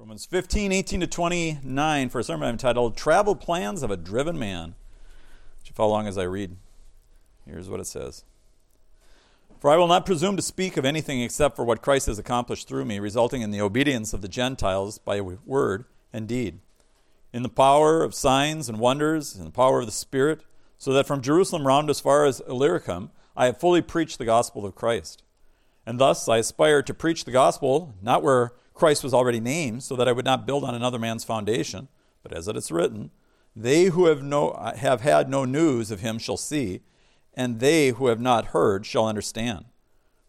Romans 15, 18 to 29 for a sermon I'm entitled Travel Plans of a Driven Man. Should follow along as I read. Here's what it says. For I will not presume to speak of anything except for what Christ has accomplished through me, resulting in the obedience of the Gentiles by word and deed, in the power of signs and wonders, in the power of the Spirit, so that from Jerusalem round as far as Illyricum I have fully preached the gospel of Christ. And thus I aspire to preach the gospel, not where Christ was already named, so that I would not build on another man's foundation, but as it is written, they who have, no, have had no news of him shall see, and they who have not heard shall understand.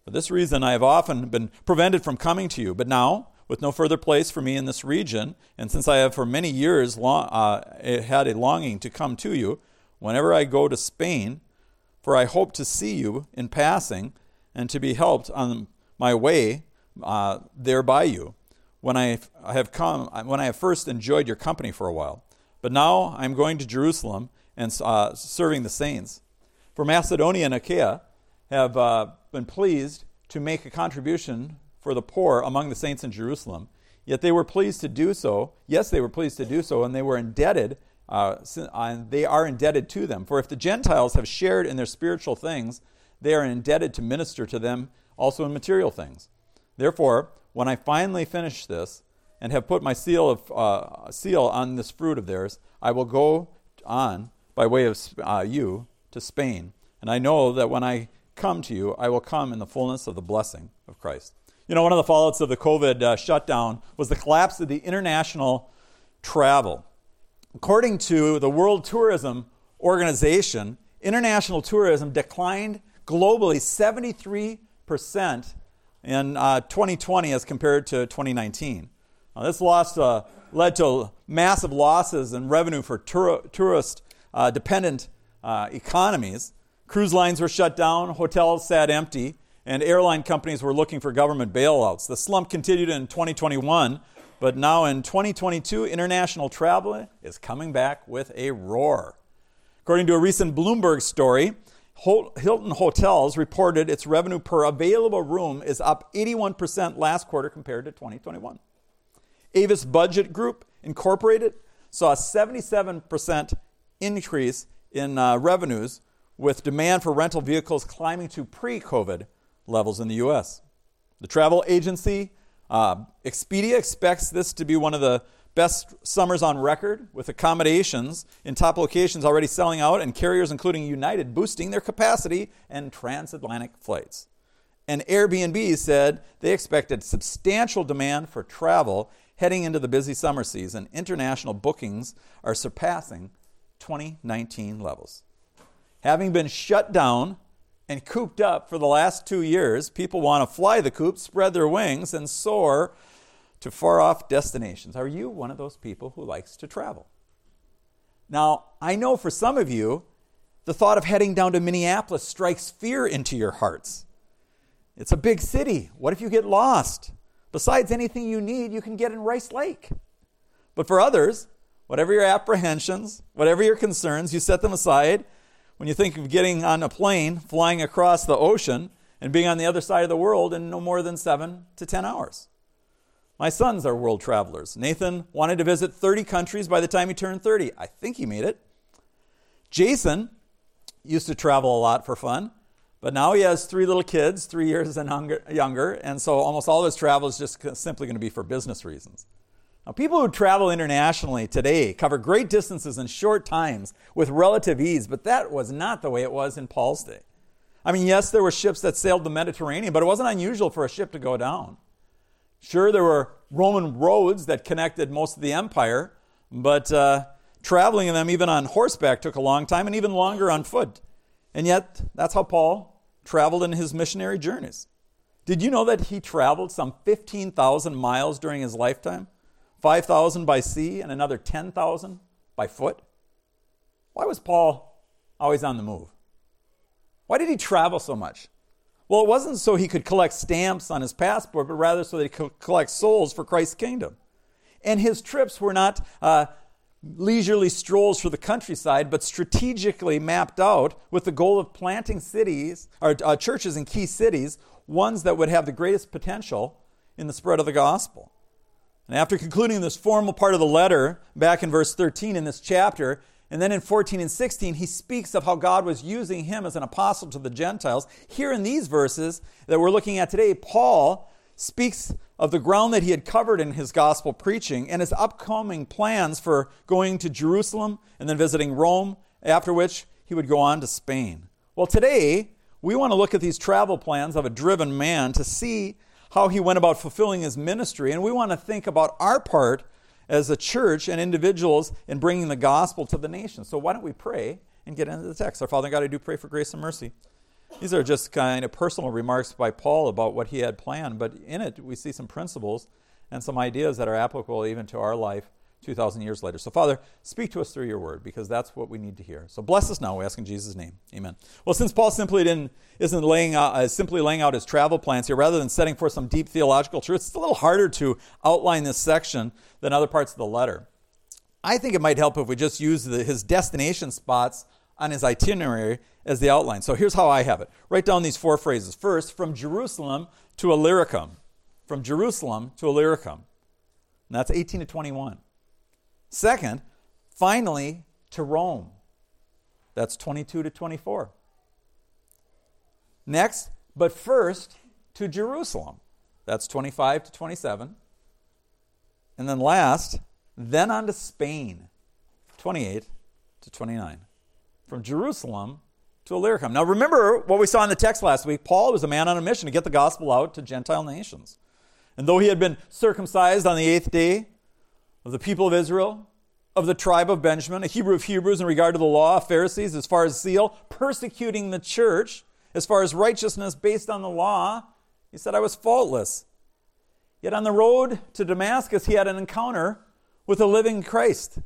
For this reason I have often been prevented from coming to you, but now, with no further place for me in this region, and since I have for many years long, uh, had a longing to come to you, whenever I go to Spain, for I hope to see you in passing, and to be helped on my way uh, there by you when I have come, when I have first enjoyed your company for a while. But now I'm going to Jerusalem and uh, serving the saints. For Macedonia and Achaia have uh, been pleased to make a contribution for the poor among the saints in Jerusalem. Yet they were pleased to do so. Yes, they were pleased to do so, and they were indebted. Uh, and they are indebted to them. For if the Gentiles have shared in their spiritual things, they are indebted to minister to them also in material things. Therefore, when I finally finish this and have put my seal, of, uh, seal on this fruit of theirs, I will go on by way of uh, you to Spain. And I know that when I come to you, I will come in the fullness of the blessing of Christ. You know, one of the fallouts of the COVID uh, shutdown was the collapse of the international travel. According to the World Tourism Organization, international tourism declined globally 73% in uh, 2020 as compared to 2019. Now, this loss uh, led to massive losses in revenue for tour- tourist uh, dependent uh, economies. Cruise lines were shut down, hotels sat empty, and airline companies were looking for government bailouts. The slump continued in 2021, but now in 2022, international travel is coming back with a roar. According to a recent Bloomberg story, Hilton Hotels reported its revenue per available room is up 81% last quarter compared to 2021. Avis Budget Group Incorporated saw a 77% increase in uh, revenues, with demand for rental vehicles climbing to pre COVID levels in the U.S. The travel agency uh, Expedia expects this to be one of the best summers on record, with accommodations in top locations already selling out, and carriers including United boosting their capacity and transatlantic flights. And Airbnb said they expected substantial demand for travel heading into the busy summer season. International bookings are surpassing 2019 levels. Having been shut down and cooped up for the last two years, people want to fly the coop, spread their wings, and soar to far off destinations. Are you one of those people who likes to travel? Now, I know for some of you, the thought of heading down to Minneapolis strikes fear into your hearts. It's a big city. What if you get lost? Besides anything you need, you can get in Rice Lake. But for others, whatever your apprehensions, whatever your concerns, you set them aside when you think of getting on a plane, flying across the ocean, and being on the other side of the world in no more than seven to ten hours. My sons are world travelers. Nathan wanted to visit 30 countries by the time he turned 30. I think he made it. Jason used to travel a lot for fun, but now he has three little kids, three years and younger, and so almost all of his travel is just simply going to be for business reasons. Now, people who travel internationally today cover great distances in short times with relative ease, but that was not the way it was in Paul's day. I mean, yes, there were ships that sailed the Mediterranean, but it wasn't unusual for a ship to go down. Sure, there were Roman roads that connected most of the empire, but uh, traveling in them, even on horseback, took a long time and even longer on foot. And yet, that's how Paul traveled in his missionary journeys. Did you know that he traveled some 15,000 miles during his lifetime? 5,000 by sea and another 10,000 by foot? Why was Paul always on the move? Why did he travel so much? Well, it wasn't so he could collect stamps on his passport, but rather so that he could collect souls for Christ's kingdom. And his trips were not uh, leisurely strolls through the countryside, but strategically mapped out with the goal of planting cities or uh, churches in key cities, ones that would have the greatest potential in the spread of the gospel. And after concluding this formal part of the letter, back in verse 13 in this chapter, and then in 14 and 16, he speaks of how God was using him as an apostle to the Gentiles. Here in these verses that we're looking at today, Paul speaks of the ground that he had covered in his gospel preaching and his upcoming plans for going to Jerusalem and then visiting Rome, after which he would go on to Spain. Well, today, we want to look at these travel plans of a driven man to see how he went about fulfilling his ministry. And we want to think about our part as a church and individuals in bringing the gospel to the nation. So why don't we pray and get into the text? Our Father God, I do pray for grace and mercy. These are just kind of personal remarks by Paul about what he had planned, but in it we see some principles and some ideas that are applicable even to our life 2,000 years later. So, Father, speak to us through your word because that's what we need to hear. So, bless us now, we ask in Jesus' name. Amen. Well, since Paul simply didn't, isn't laying out, uh, simply laying out his travel plans here, rather than setting forth some deep theological truths, it's a little harder to outline this section than other parts of the letter. I think it might help if we just use the, his destination spots on his itinerary as the outline. So, here's how I have it write down these four phrases. First, from Jerusalem to Illyricum. From Jerusalem to Illyricum. And that's 18 to 21. Second, finally, to Rome. That's 22 to 24. Next, but first, to Jerusalem. That's 25 to 27. And then last, then on to Spain, 28 to 29. From Jerusalem to Illyricum. Now remember what we saw in the text last week. Paul was a man on a mission to get the gospel out to Gentile nations. And though he had been circumcised on the eighth day, of the people of Israel, of the tribe of Benjamin, a Hebrew of Hebrews in regard to the law, Pharisees as far as zeal, persecuting the church as far as righteousness based on the law. He said, I was faultless. Yet on the road to Damascus, he had an encounter with a living Christ.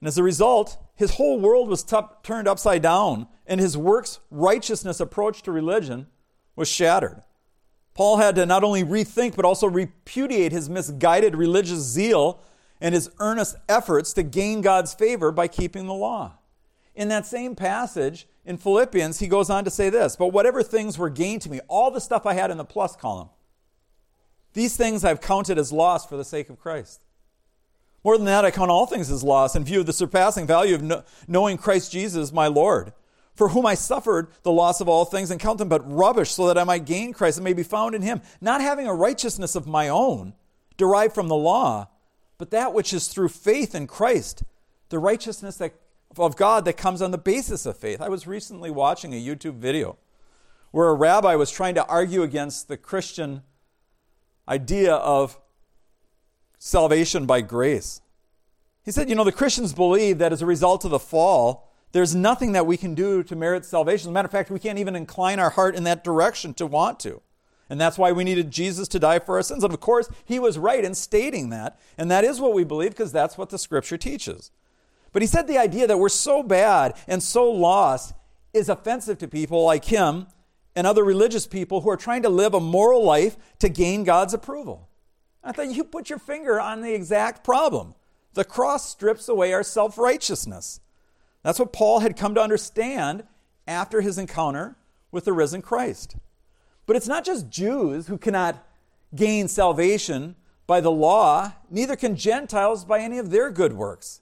And as a result, his whole world was t- turned upside down, and his works righteousness approach to religion was shattered. Paul had to not only rethink, but also repudiate his misguided religious zeal and his earnest efforts to gain God's favor by keeping the law. In that same passage in Philippians, he goes on to say this But whatever things were gained to me, all the stuff I had in the plus column, these things I've counted as loss for the sake of Christ. More than that, I count all things as loss in view of the surpassing value of knowing Christ Jesus, my Lord for whom I suffered the loss of all things and count them but rubbish, so that I might gain Christ and may be found in him, not having a righteousness of my own, derived from the law, but that which is through faith in Christ, the righteousness that, of God that comes on the basis of faith. I was recently watching a YouTube video where a rabbi was trying to argue against the Christian idea of salvation by grace. He said, you know, the Christians believe that as a result of the fall, there's nothing that we can do to merit salvation. As a matter of fact, we can't even incline our heart in that direction to want to. And that's why we needed Jesus to die for our sins. And of course, he was right in stating that. And that is what we believe because that's what the scripture teaches. But he said the idea that we're so bad and so lost is offensive to people like him and other religious people who are trying to live a moral life to gain God's approval. I thought you put your finger on the exact problem. The cross strips away our self righteousness. That's what Paul had come to understand after his encounter with the risen Christ. But it's not just Jews who cannot gain salvation by the law, neither can Gentiles by any of their good works.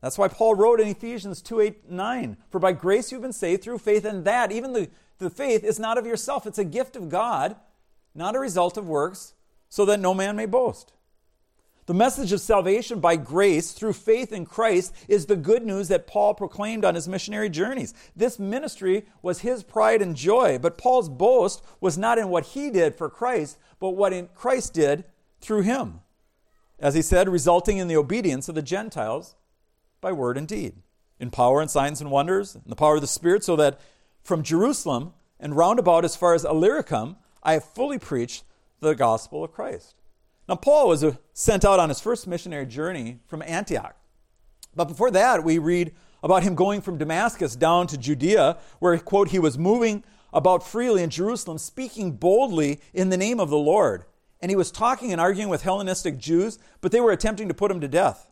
That's why Paul wrote in Ephesians 2 8 9, For by grace you've been saved through faith, and that, even the, the faith, is not of yourself. It's a gift of God, not a result of works, so that no man may boast. The message of salvation by grace through faith in Christ is the good news that Paul proclaimed on his missionary journeys. This ministry was his pride and joy, but Paul's boast was not in what he did for Christ, but what Christ did through him. As he said, resulting in the obedience of the Gentiles by word and deed, in power and signs and wonders, in the power of the Spirit, so that from Jerusalem and round about as far as Illyricum, I have fully preached the gospel of Christ. Now, Paul was uh, sent out on his first missionary journey from Antioch. But before that, we read about him going from Damascus down to Judea, where, quote, he was moving about freely in Jerusalem, speaking boldly in the name of the Lord. And he was talking and arguing with Hellenistic Jews, but they were attempting to put him to death.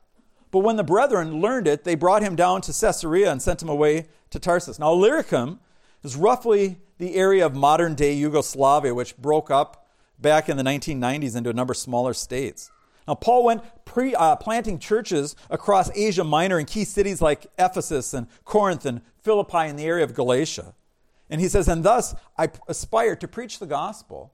But when the brethren learned it, they brought him down to Caesarea and sent him away to Tarsus. Now, Illyricum is roughly the area of modern day Yugoslavia, which broke up back in the 1990s into a number of smaller states. Now, Paul went pre, uh, planting churches across Asia Minor in key cities like Ephesus and Corinth and Philippi in the area of Galatia. And he says, And thus I aspire to preach the gospel,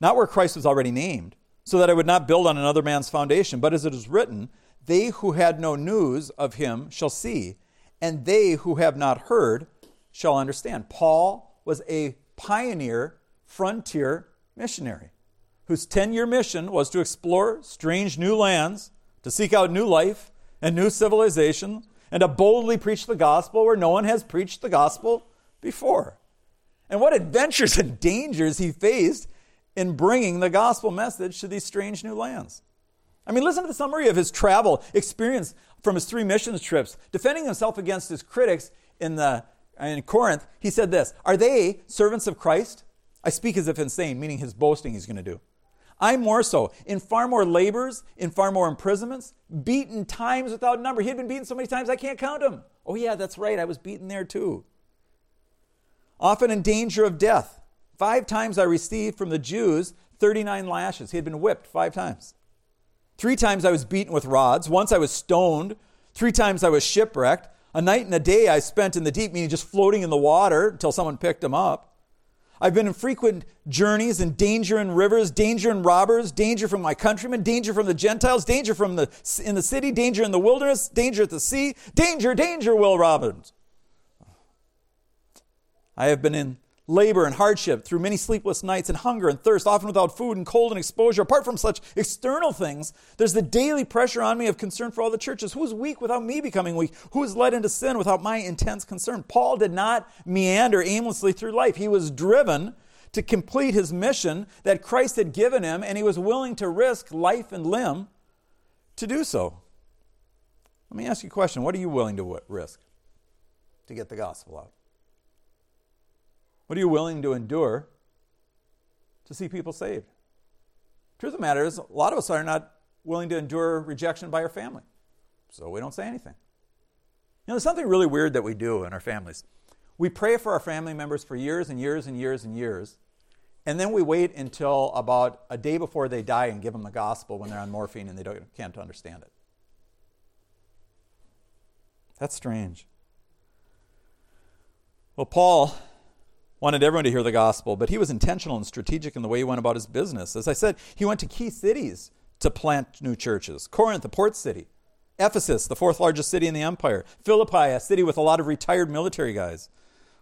not where Christ was already named, so that I would not build on another man's foundation, but as it is written, They who had no news of him shall see, and they who have not heard shall understand. Paul was a pioneer, frontier missionary whose 10 year mission was to explore strange new lands, to seek out new life and new civilization, and to boldly preach the gospel where no one has preached the gospel before. And what adventures and dangers he faced in bringing the gospel message to these strange new lands. I mean, listen to the summary of his travel experience from his three missions trips. Defending himself against his critics in, the, in Corinth, he said this Are they servants of Christ? I speak as if insane, meaning his boasting he's going to do. I more so, in far more labors, in far more imprisonments, beaten times without number. He had been beaten so many times I can't count them. Oh, yeah, that's right, I was beaten there too. Often in danger of death. Five times I received from the Jews 39 lashes. He had been whipped five times. Three times I was beaten with rods. Once I was stoned. Three times I was shipwrecked. A night and a day I spent in the deep, meaning just floating in the water until someone picked him up. I've been in frequent journeys and danger in rivers, danger in robbers, danger from my countrymen, danger from the Gentiles, danger from the in the city, danger in the wilderness, danger at the sea, danger, danger, Will Robinson. I have been in labor and hardship through many sleepless nights and hunger and thirst, often without food and cold and exposure. Apart from such external things, there's the daily pressure on me of concern for all the churches. Who's weak without me becoming weak? Who is led into sin without my intense concern? Paul did not meander aimlessly through life. He was driven to complete his mission that Christ had given him, and he was willing to risk life and limb to do so. Let me ask you a question. What are you willing to risk to get the gospel out? What are you willing to endure to see people saved? Truth of the matter is, a lot of us are not willing to endure rejection by our family, so we don't say anything. You know, there's something really weird that we do in our families. We pray for our family members for years and years and years and years, and then we wait until about a day before they die and give them the gospel when they're on morphine and they don't, can't understand it. That's strange. Well, Paul wanted everyone to hear the gospel, but he was intentional and strategic in the way he went about his business. As I said, he went to key cities to plant new churches Corinth, the port city, Ephesus, the fourth largest city in the empire, Philippi, a city with a lot of retired military guys.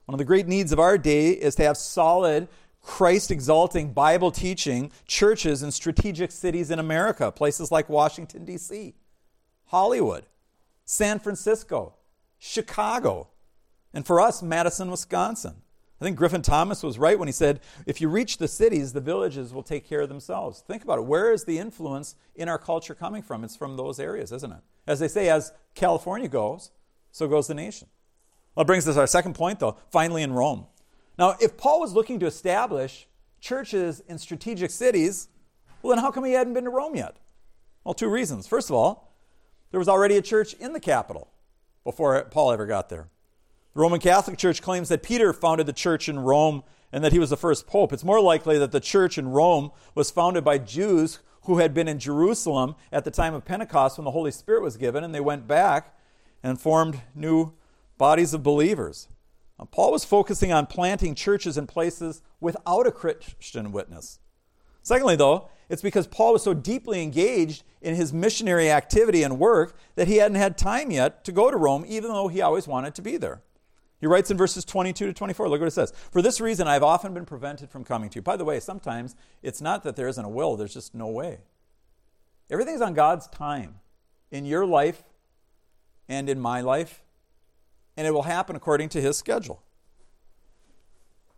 One of the great needs of our day is to have solid, Christ exalting, Bible teaching churches in strategic cities in America, places like Washington, D.C., Hollywood, San Francisco, Chicago, and for us, Madison, Wisconsin. I think Griffith Thomas was right when he said, if you reach the cities, the villages will take care of themselves. Think about it. Where is the influence in our culture coming from? It's from those areas, isn't it? As they say, as California goes, so goes the nation. Well, that brings us to our second point, though, finally in Rome. Now, if Paul was looking to establish churches in strategic cities, well, then how come he hadn't been to Rome yet? Well, two reasons. First of all, there was already a church in the capital before Paul ever got there. The Roman Catholic Church claims that Peter founded the church in Rome and that he was the first pope. It's more likely that the church in Rome was founded by Jews who had been in Jerusalem at the time of Pentecost when the Holy Spirit was given, and they went back and formed new bodies of believers. Now, Paul was focusing on planting churches in places without a Christian witness. Secondly, though, it's because Paul was so deeply engaged in his missionary activity and work that he hadn't had time yet to go to Rome, even though he always wanted to be there. He writes in verses 22 to 24, look what it says. For this reason, I've often been prevented from coming to you. By the way, sometimes it's not that there isn't a will, there's just no way. Everything's on God's time in your life and in my life, and it will happen according to his schedule.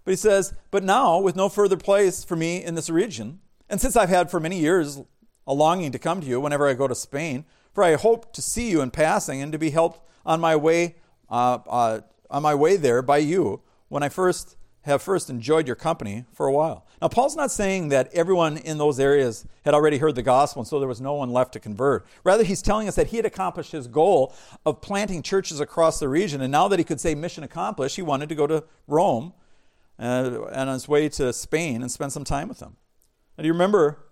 But he says, But now, with no further place for me in this region, and since I've had for many years a longing to come to you whenever I go to Spain, for I hope to see you in passing and to be helped on my way uh, uh, on my way there by you when I first have first enjoyed your company for a while. Now, Paul's not saying that everyone in those areas had already heard the gospel and so there was no one left to convert. Rather, he's telling us that he had accomplished his goal of planting churches across the region, and now that he could say mission accomplished, he wanted to go to Rome uh, and on his way to Spain and spend some time with them. Now, do you remember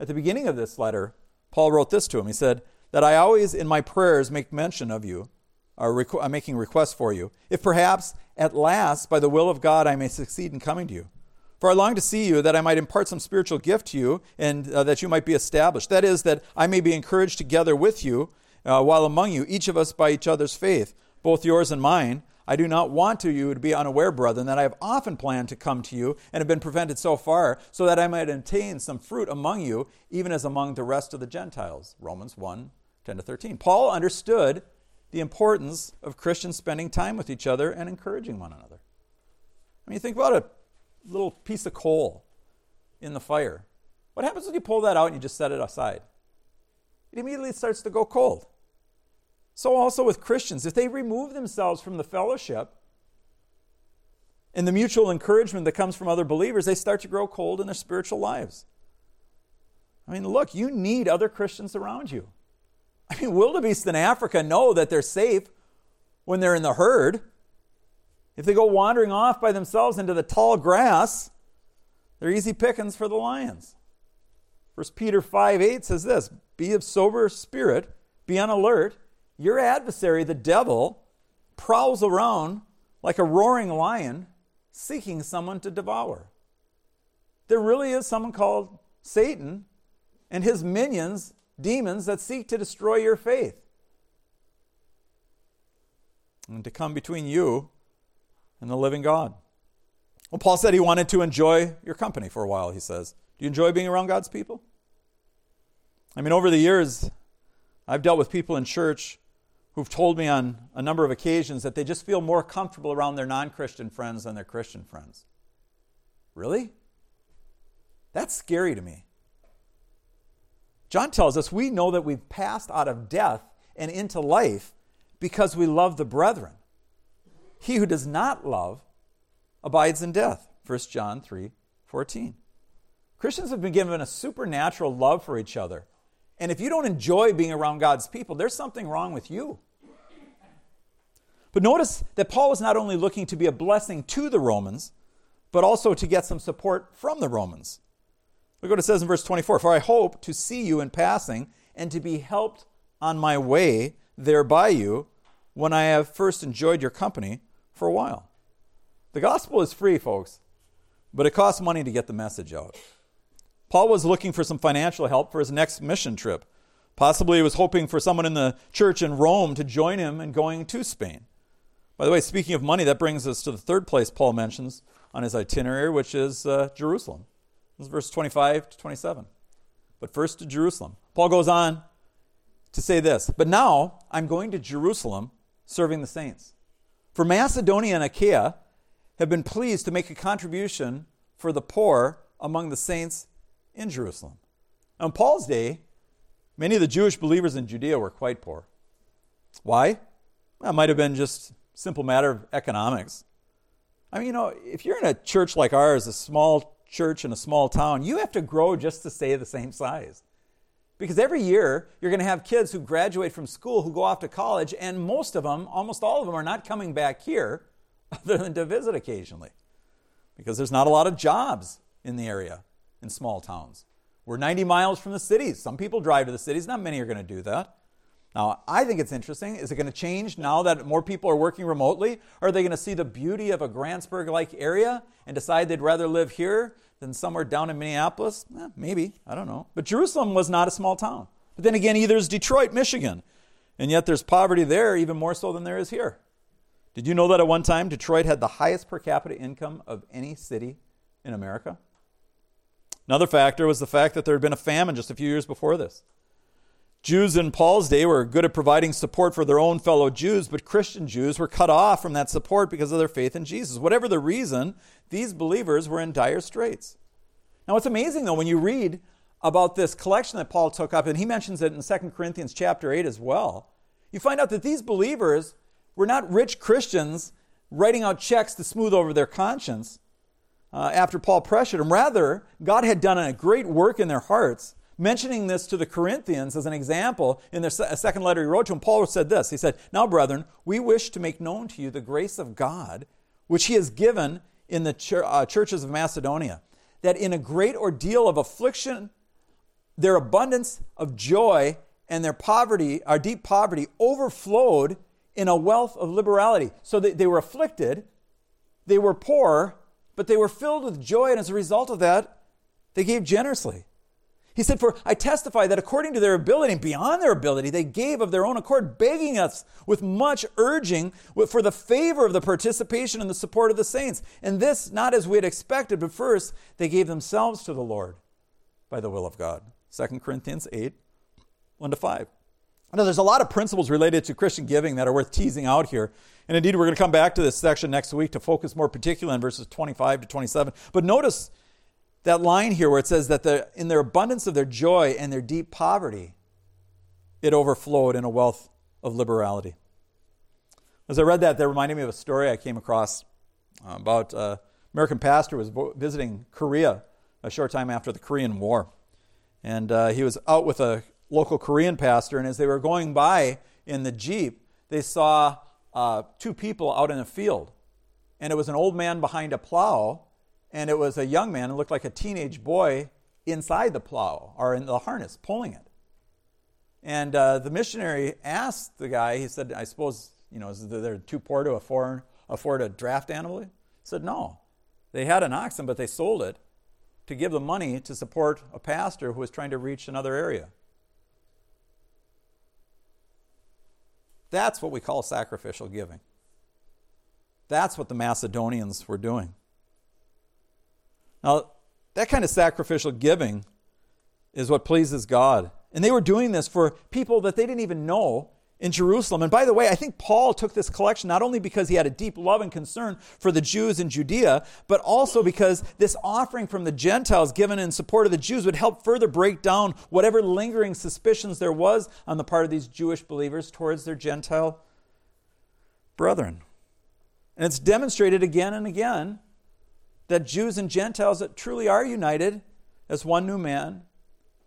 at the beginning of this letter, Paul wrote this to him. He said, That I always in my prayers make mention of you, or requ- making requests for you, if perhaps at last, by the will of God, I may succeed in coming to you. For I long to see you, that I might impart some spiritual gift to you, and uh, that you might be established. That is, that I may be encouraged together with you uh, while among you, each of us by each other's faith, both yours and mine. I do not want to you to be unaware, brethren, that I have often planned to come to you and have been prevented so far, so that I might obtain some fruit among you, even as among the rest of the Gentiles. Romans 1 10 to 13. Paul understood the importance of Christians spending time with each other and encouraging one another. I mean, think about a little piece of coal in the fire. What happens when you pull that out and you just set it aside? It immediately starts to go cold. So, also with Christians, if they remove themselves from the fellowship and the mutual encouragement that comes from other believers, they start to grow cold in their spiritual lives. I mean, look, you need other Christians around you. I mean, wildebeests in Africa know that they're safe when they're in the herd. If they go wandering off by themselves into the tall grass, they're easy pickings for the lions. 1 Peter 5 8 says this Be of sober spirit, be on alert. Your adversary, the devil, prowls around like a roaring lion seeking someone to devour. There really is someone called Satan and his minions, demons, that seek to destroy your faith and to come between you and the living God. Well, Paul said he wanted to enjoy your company for a while, he says. Do you enjoy being around God's people? I mean, over the years, I've dealt with people in church who've told me on a number of occasions that they just feel more comfortable around their non Christian friends than their Christian friends. Really? That's scary to me. John tells us we know that we've passed out of death and into life because we love the brethren. He who does not love abides in death. 1 John 3 14. Christians have been given a supernatural love for each other. And if you don't enjoy being around God's people, there's something wrong with you. But notice that Paul was not only looking to be a blessing to the Romans, but also to get some support from the Romans. Look what it says in verse 24 For I hope to see you in passing and to be helped on my way there by you when I have first enjoyed your company for a while. The gospel is free, folks, but it costs money to get the message out. Paul was looking for some financial help for his next mission trip. Possibly he was hoping for someone in the church in Rome to join him in going to Spain. By the way, speaking of money, that brings us to the third place Paul mentions on his itinerary, which is uh, Jerusalem. This is verse 25 to 27. But first to Jerusalem. Paul goes on to say this But now I'm going to Jerusalem serving the saints. For Macedonia and Achaia have been pleased to make a contribution for the poor among the saints in Jerusalem. On Paul's day, many of the Jewish believers in Judea were quite poor. Why? That might have been just simple matter of economics. I mean, you know, if you're in a church like ours, a small church in a small town, you have to grow just to stay the same size. Because every year you're going to have kids who graduate from school who go off to college, and most of them, almost all of them, are not coming back here other than to visit occasionally. Because there's not a lot of jobs in the area in small towns. We're 90 miles from the cities. Some people drive to the cities, not many are going to do that. Now, I think it's interesting. Is it going to change now that more people are working remotely? Are they going to see the beauty of a Grantsburg like area and decide they'd rather live here than somewhere down in Minneapolis? Eh, maybe. I don't know. But Jerusalem was not a small town. But then again, either is Detroit, Michigan. And yet there's poverty there even more so than there is here. Did you know that at one time Detroit had the highest per capita income of any city in America? Another factor was the fact that there had been a famine just a few years before this. Jews in Paul's day were good at providing support for their own fellow Jews, but Christian Jews were cut off from that support because of their faith in Jesus. Whatever the reason, these believers were in dire straits. Now, what's amazing, though, when you read about this collection that Paul took up, and he mentions it in 2 Corinthians chapter 8 as well, you find out that these believers were not rich Christians writing out checks to smooth over their conscience uh, after Paul pressured them. Rather, God had done a great work in their hearts mentioning this to the Corinthians as an example in their second letter he wrote to them, Paul said this. He said, Now, brethren, we wish to make known to you the grace of God, which he has given in the ch- uh, churches of Macedonia, that in a great ordeal of affliction their abundance of joy and their poverty, our deep poverty, overflowed in a wealth of liberality. So they, they were afflicted, they were poor, but they were filled with joy, and as a result of that, they gave generously. He said, For I testify that according to their ability and beyond their ability, they gave of their own accord, begging us with much urging for the favor of the participation and the support of the saints. And this not as we had expected, but first they gave themselves to the Lord by the will of God. 2 Corinthians 8, 1 to 5. Now, there's a lot of principles related to Christian giving that are worth teasing out here. And indeed, we're going to come back to this section next week to focus more particularly on verses 25 to 27. But notice that line here where it says that the, in their abundance of their joy and their deep poverty, it overflowed in a wealth of liberality. As I read that, that reminded me of a story I came across uh, about an American pastor who was visiting Korea a short time after the Korean War. And uh, he was out with a local Korean pastor, and as they were going by in the Jeep, they saw uh, two people out in a field. And it was an old man behind a plow, and it was a young man, it looked like a teenage boy inside the plow or in the harness pulling it. And uh, the missionary asked the guy, he said, I suppose, you know, is there too poor to afford, afford a draft animal? He said, no. They had an oxen, but they sold it to give the money to support a pastor who was trying to reach another area. That's what we call sacrificial giving. That's what the Macedonians were doing. Now, that kind of sacrificial giving is what pleases God. And they were doing this for people that they didn't even know in Jerusalem. And by the way, I think Paul took this collection not only because he had a deep love and concern for the Jews in Judea, but also because this offering from the Gentiles given in support of the Jews would help further break down whatever lingering suspicions there was on the part of these Jewish believers towards their Gentile brethren. And it's demonstrated again and again that Jews and Gentiles that truly are united as one new man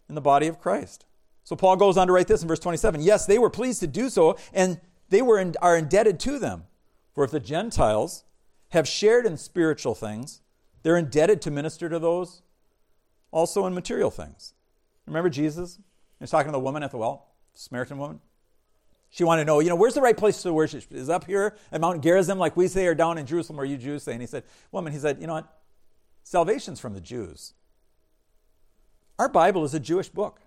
in the body of Christ. So Paul goes on to write this in verse 27. Yes, they were pleased to do so, and they were in, are indebted to them. For if the Gentiles have shared in spiritual things, they're indebted to minister to those also in material things. Remember Jesus? He was talking to the woman at the well, Samaritan woman. She wanted to know, you know, where's the right place to worship? Is up here at Mount Gerizim, like we say, or down in Jerusalem, where you Jews say? And he said, Woman, he said, you know what? Salvation's from the Jews. Our Bible is a Jewish book.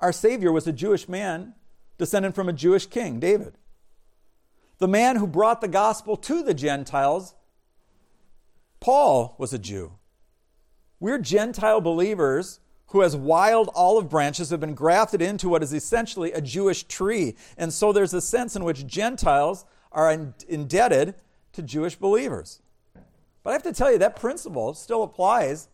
Our Savior was a Jewish man, descended from a Jewish king, David. The man who brought the gospel to the Gentiles, Paul, was a Jew. We're Gentile believers who, has wild olive branches, have been grafted into what is essentially a Jewish tree. And so there's a sense in which Gentiles are in- indebted to Jewish believers. But I have to tell you, that principle still applies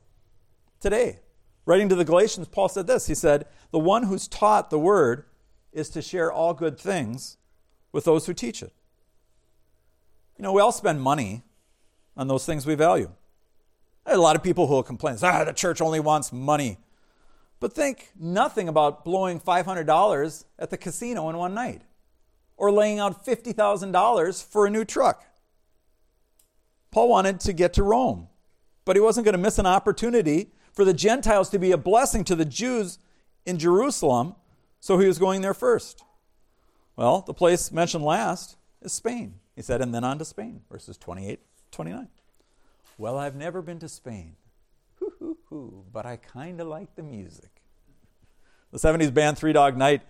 today. Writing to the Galatians, Paul said this He said, The one who's taught the word is to share all good things with those who teach it. You know, we all spend money on those things we value. A lot of people who will complain, ah, the church only wants money. But think nothing about blowing $500 at the casino in one night or laying out $50,000 for a new truck. Paul wanted to get to Rome, but he wasn't going to miss an opportunity for the Gentiles to be a blessing to the Jews in Jerusalem, so he was going there first. Well, the place mentioned last is Spain. He said, and then on to Spain, verses 28 29. Well, I've never been to Spain but I kind of like the music. The 70s band Three Dog Night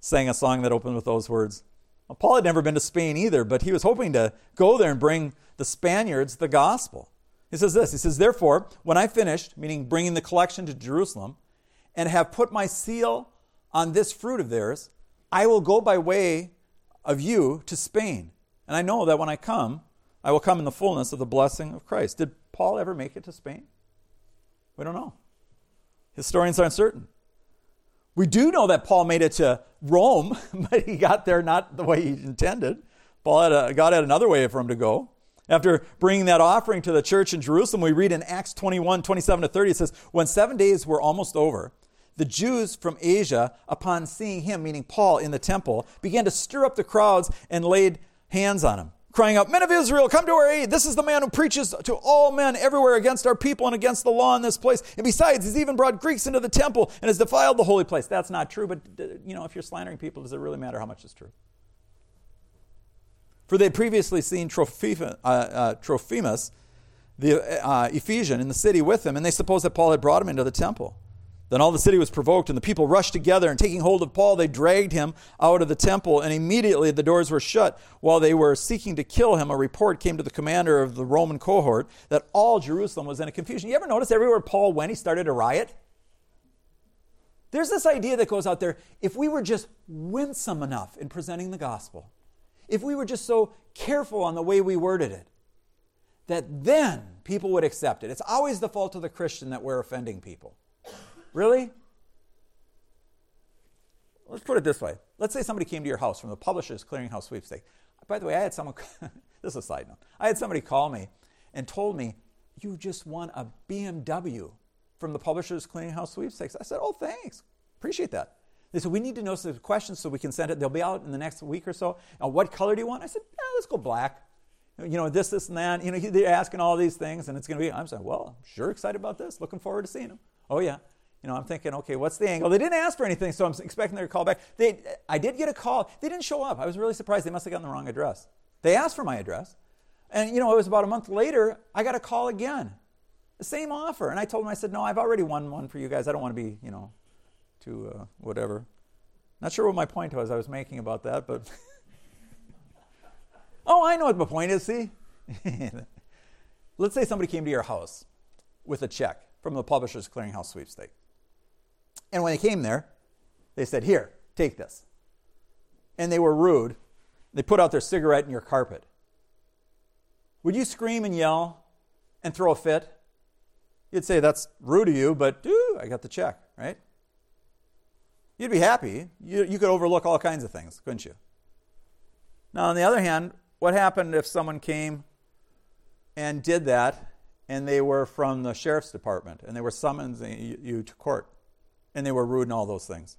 sang a song that opened with those words. Well, Paul had never been to Spain either, but he was hoping to go there and bring the Spaniards the gospel. He says this He says, Therefore, when I finished, meaning bringing the collection to Jerusalem, and have put my seal on this fruit of theirs, I will go by way of you to Spain. And I know that when I come, I will come in the fullness of the blessing of Christ. Did Paul ever make it to Spain? We don't know. Historians aren't certain. We do know that Paul made it to Rome, but he got there not the way he intended. Paul had a, God had another way for him to go. After bringing that offering to the church in Jerusalem, we read in Acts 21 27 to 30, it says, When seven days were almost over, the Jews from Asia, upon seeing him, meaning Paul, in the temple, began to stir up the crowds and laid hands on him crying out, Men of Israel, come to our aid. This is the man who preaches to all men everywhere against our people and against the law in this place. And besides, he's even brought Greeks into the temple and has defiled the holy place. That's not true, but you know, if you're slandering people, does it really matter how much is true? For they had previously seen Trophimus, uh, uh, the uh, Ephesian, in the city with him, and they supposed that Paul had brought him into the temple. Then all the city was provoked, and the people rushed together, and taking hold of Paul, they dragged him out of the temple, and immediately the doors were shut. While they were seeking to kill him, a report came to the commander of the Roman cohort that all Jerusalem was in a confusion. You ever notice everywhere Paul went, he started a riot? There's this idea that goes out there if we were just winsome enough in presenting the gospel, if we were just so careful on the way we worded it, that then people would accept it. It's always the fault of the Christian that we're offending people. Really? Let's put it this way. Let's say somebody came to your house from the Publishers Clearinghouse sweepstake. By the way, I had someone, this is a side note. I had somebody call me and told me, You just won a BMW from the Publishers Clearinghouse sweepstakes. I said, Oh, thanks. Appreciate that. They said, We need to know some questions so we can send it. They'll be out in the next week or so. Uh, what color do you want? I said, yeah, Let's go black. You know, this, this, and that. You know, they're asking all these things, and it's going to be, I'm saying, Well, I'm sure excited about this. Looking forward to seeing them. Oh, yeah you know, I'm thinking, okay, what's the angle? They didn't ask for anything, so I'm expecting their call back. They, I did get a call. They didn't show up. I was really surprised. They must have gotten the wrong address. They asked for my address. And, you know, it was about a month later, I got a call again. The same offer. And I told them, I said, no, I've already won one for you guys. I don't want to be, you know, too uh, whatever. Not sure what my point was I was making about that, but. oh, I know what my point is, see? Let's say somebody came to your house with a check from the Publishers Clearinghouse sweepstake. And when they came there, they said, Here, take this. And they were rude. They put out their cigarette in your carpet. Would you scream and yell and throw a fit? You'd say, That's rude of you, but ooh, I got the check, right? You'd be happy. You, you could overlook all kinds of things, couldn't you? Now, on the other hand, what happened if someone came and did that and they were from the sheriff's department and they were summoning you to court? And they were rude and all those things.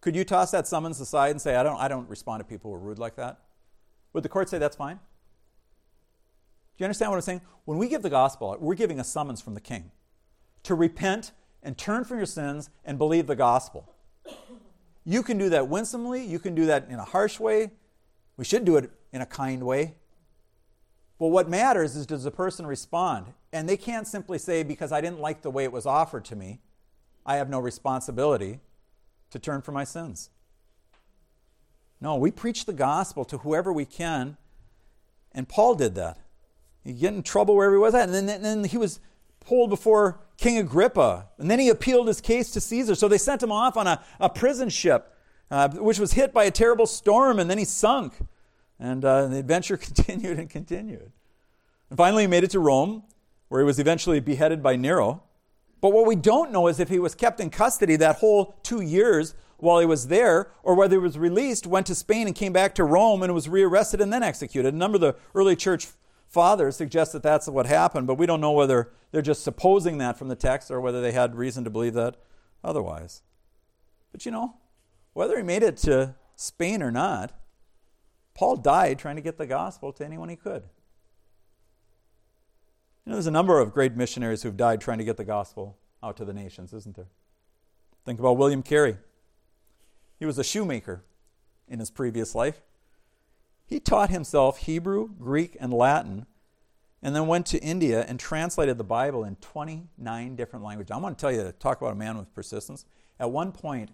Could you toss that summons aside and say, I don't, I don't respond to people who are rude like that? Would the court say that's fine? Do you understand what I'm saying? When we give the gospel, we're giving a summons from the king to repent and turn from your sins and believe the gospel. You can do that winsomely, you can do that in a harsh way. We should do it in a kind way. But what matters is does the person respond? And they can't simply say, because I didn't like the way it was offered to me, I have no responsibility to turn from my sins. No, we preach the gospel to whoever we can, and Paul did that. He get in trouble wherever he was at, and then, and then he was pulled before King Agrippa, and then he appealed his case to Caesar. So they sent him off on a, a prison ship, uh, which was hit by a terrible storm, and then he sunk. And uh, the adventure continued and continued. And finally, he made it to Rome, where he was eventually beheaded by Nero. But what we don't know is if he was kept in custody that whole two years while he was there, or whether he was released, went to Spain, and came back to Rome and was rearrested and then executed. A number of the early church fathers suggest that that's what happened, but we don't know whether they're just supposing that from the text or whether they had reason to believe that otherwise. But you know, whether he made it to Spain or not, Paul died trying to get the gospel to anyone he could. You know, there's a number of great missionaries who've died trying to get the gospel out to the nations, isn't there? Think about William Carey. He was a shoemaker in his previous life. He taught himself Hebrew, Greek, and Latin, and then went to India and translated the Bible in 29 different languages. I want to tell you, talk about a man with persistence. At one point,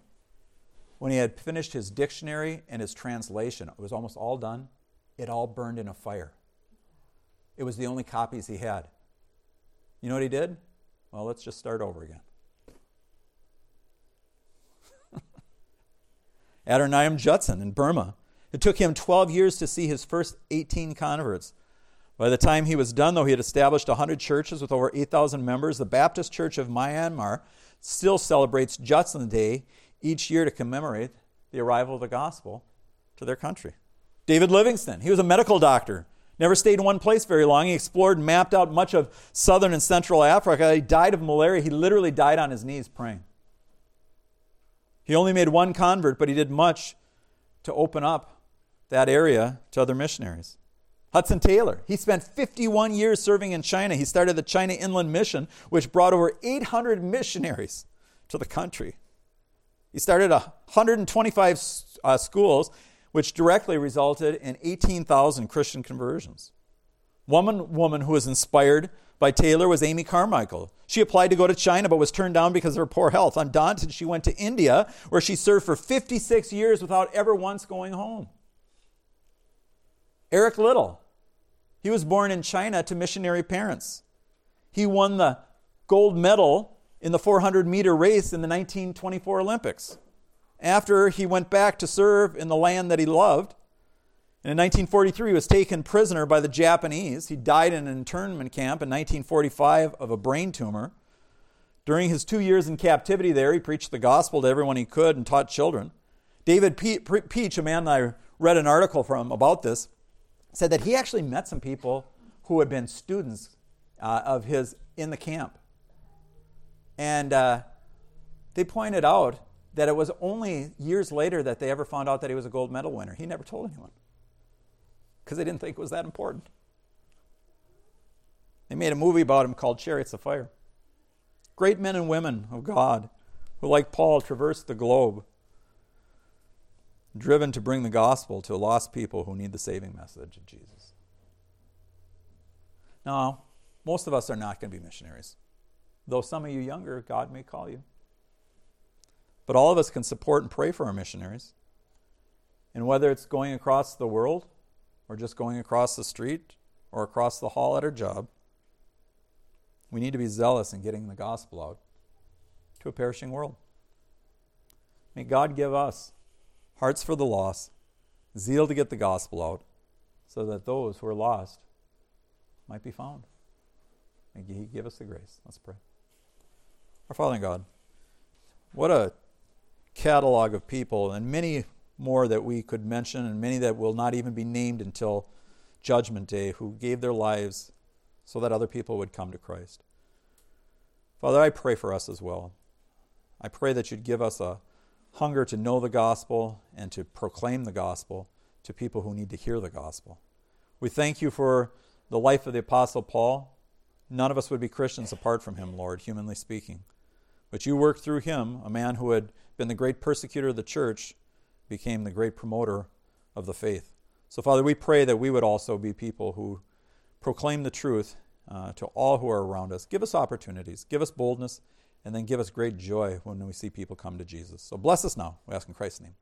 when he had finished his dictionary and his translation, it was almost all done, it all burned in a fire. It was the only copies he had. You know what he did? Well, let's just start over again. Adoniram Judson in Burma. It took him 12 years to see his first 18 converts. By the time he was done, though, he had established 100 churches with over 8,000 members. The Baptist Church of Myanmar still celebrates Judson Day each year to commemorate the arrival of the gospel to their country. David Livingstone, he was a medical doctor Never stayed in one place very long. He explored and mapped out much of southern and central Africa. He died of malaria. He literally died on his knees praying. He only made one convert, but he did much to open up that area to other missionaries. Hudson Taylor, he spent 51 years serving in China. He started the China Inland Mission, which brought over 800 missionaries to the country. He started 125 uh, schools, which directly resulted in 18,000 Christian conversions. One woman who was inspired by Taylor was Amy Carmichael. She applied to go to China but was turned down because of her poor health. Undaunted, she went to India, where she served for 56 years without ever once going home. Eric Liddell, he was born in China to missionary parents. He won the gold medal in the 400 meter race in the 1924 Olympics. After he went back to serve in the land that he loved, and in 1943, he was taken prisoner by the Japanese. He died in an internment camp in 1945 of a brain tumor. During his two years in captivity there, he preached the gospel to everyone he could and taught children. David Peach, a man I read an article from about this, said that he actually met some people who had been students uh, of his in the camp. And uh, they pointed out that it was only years later that they ever found out that he was a gold medal winner. He never told anyone because they didn't think it was that important. They made a movie about him called Chariots of Fire. Great men and women of God who, like Paul, traversed the globe, driven to bring the gospel to lost people who need the saving message of Jesus. Now, most of us are not going to be missionaries, though some of you younger, God may call you. But all of us can support and pray for our missionaries. And whether it's going across the world or just going across the street or across the hall at our job. We need to be zealous in getting the gospel out to a perishing world. May God give us hearts for the lost, zeal to get the gospel out, so that those who are lost might be found. May He give us the grace. Let's pray. Our Father in God, what a catalog of people, and many more that we could mention, and many that will not even be named until Judgment Day, who gave their lives so that other people would come to Christ. Father, I pray for us as well. I pray that you'd give us a hunger to know the gospel and to proclaim the gospel to people who need to hear the gospel. We thank you for the life of the Apostle Paul. None of us would be Christians apart from him, Lord, humanly speaking. But you worked through him, a man who had been the great persecutor of the church, became the great promoter of the faith. So, Father, we pray that we would also be people who proclaim the truth uh, to all who are around us. Give us opportunities, give us boldness, and then give us great joy when we see people come to Jesus. So, bless us now. We ask in Christ's name.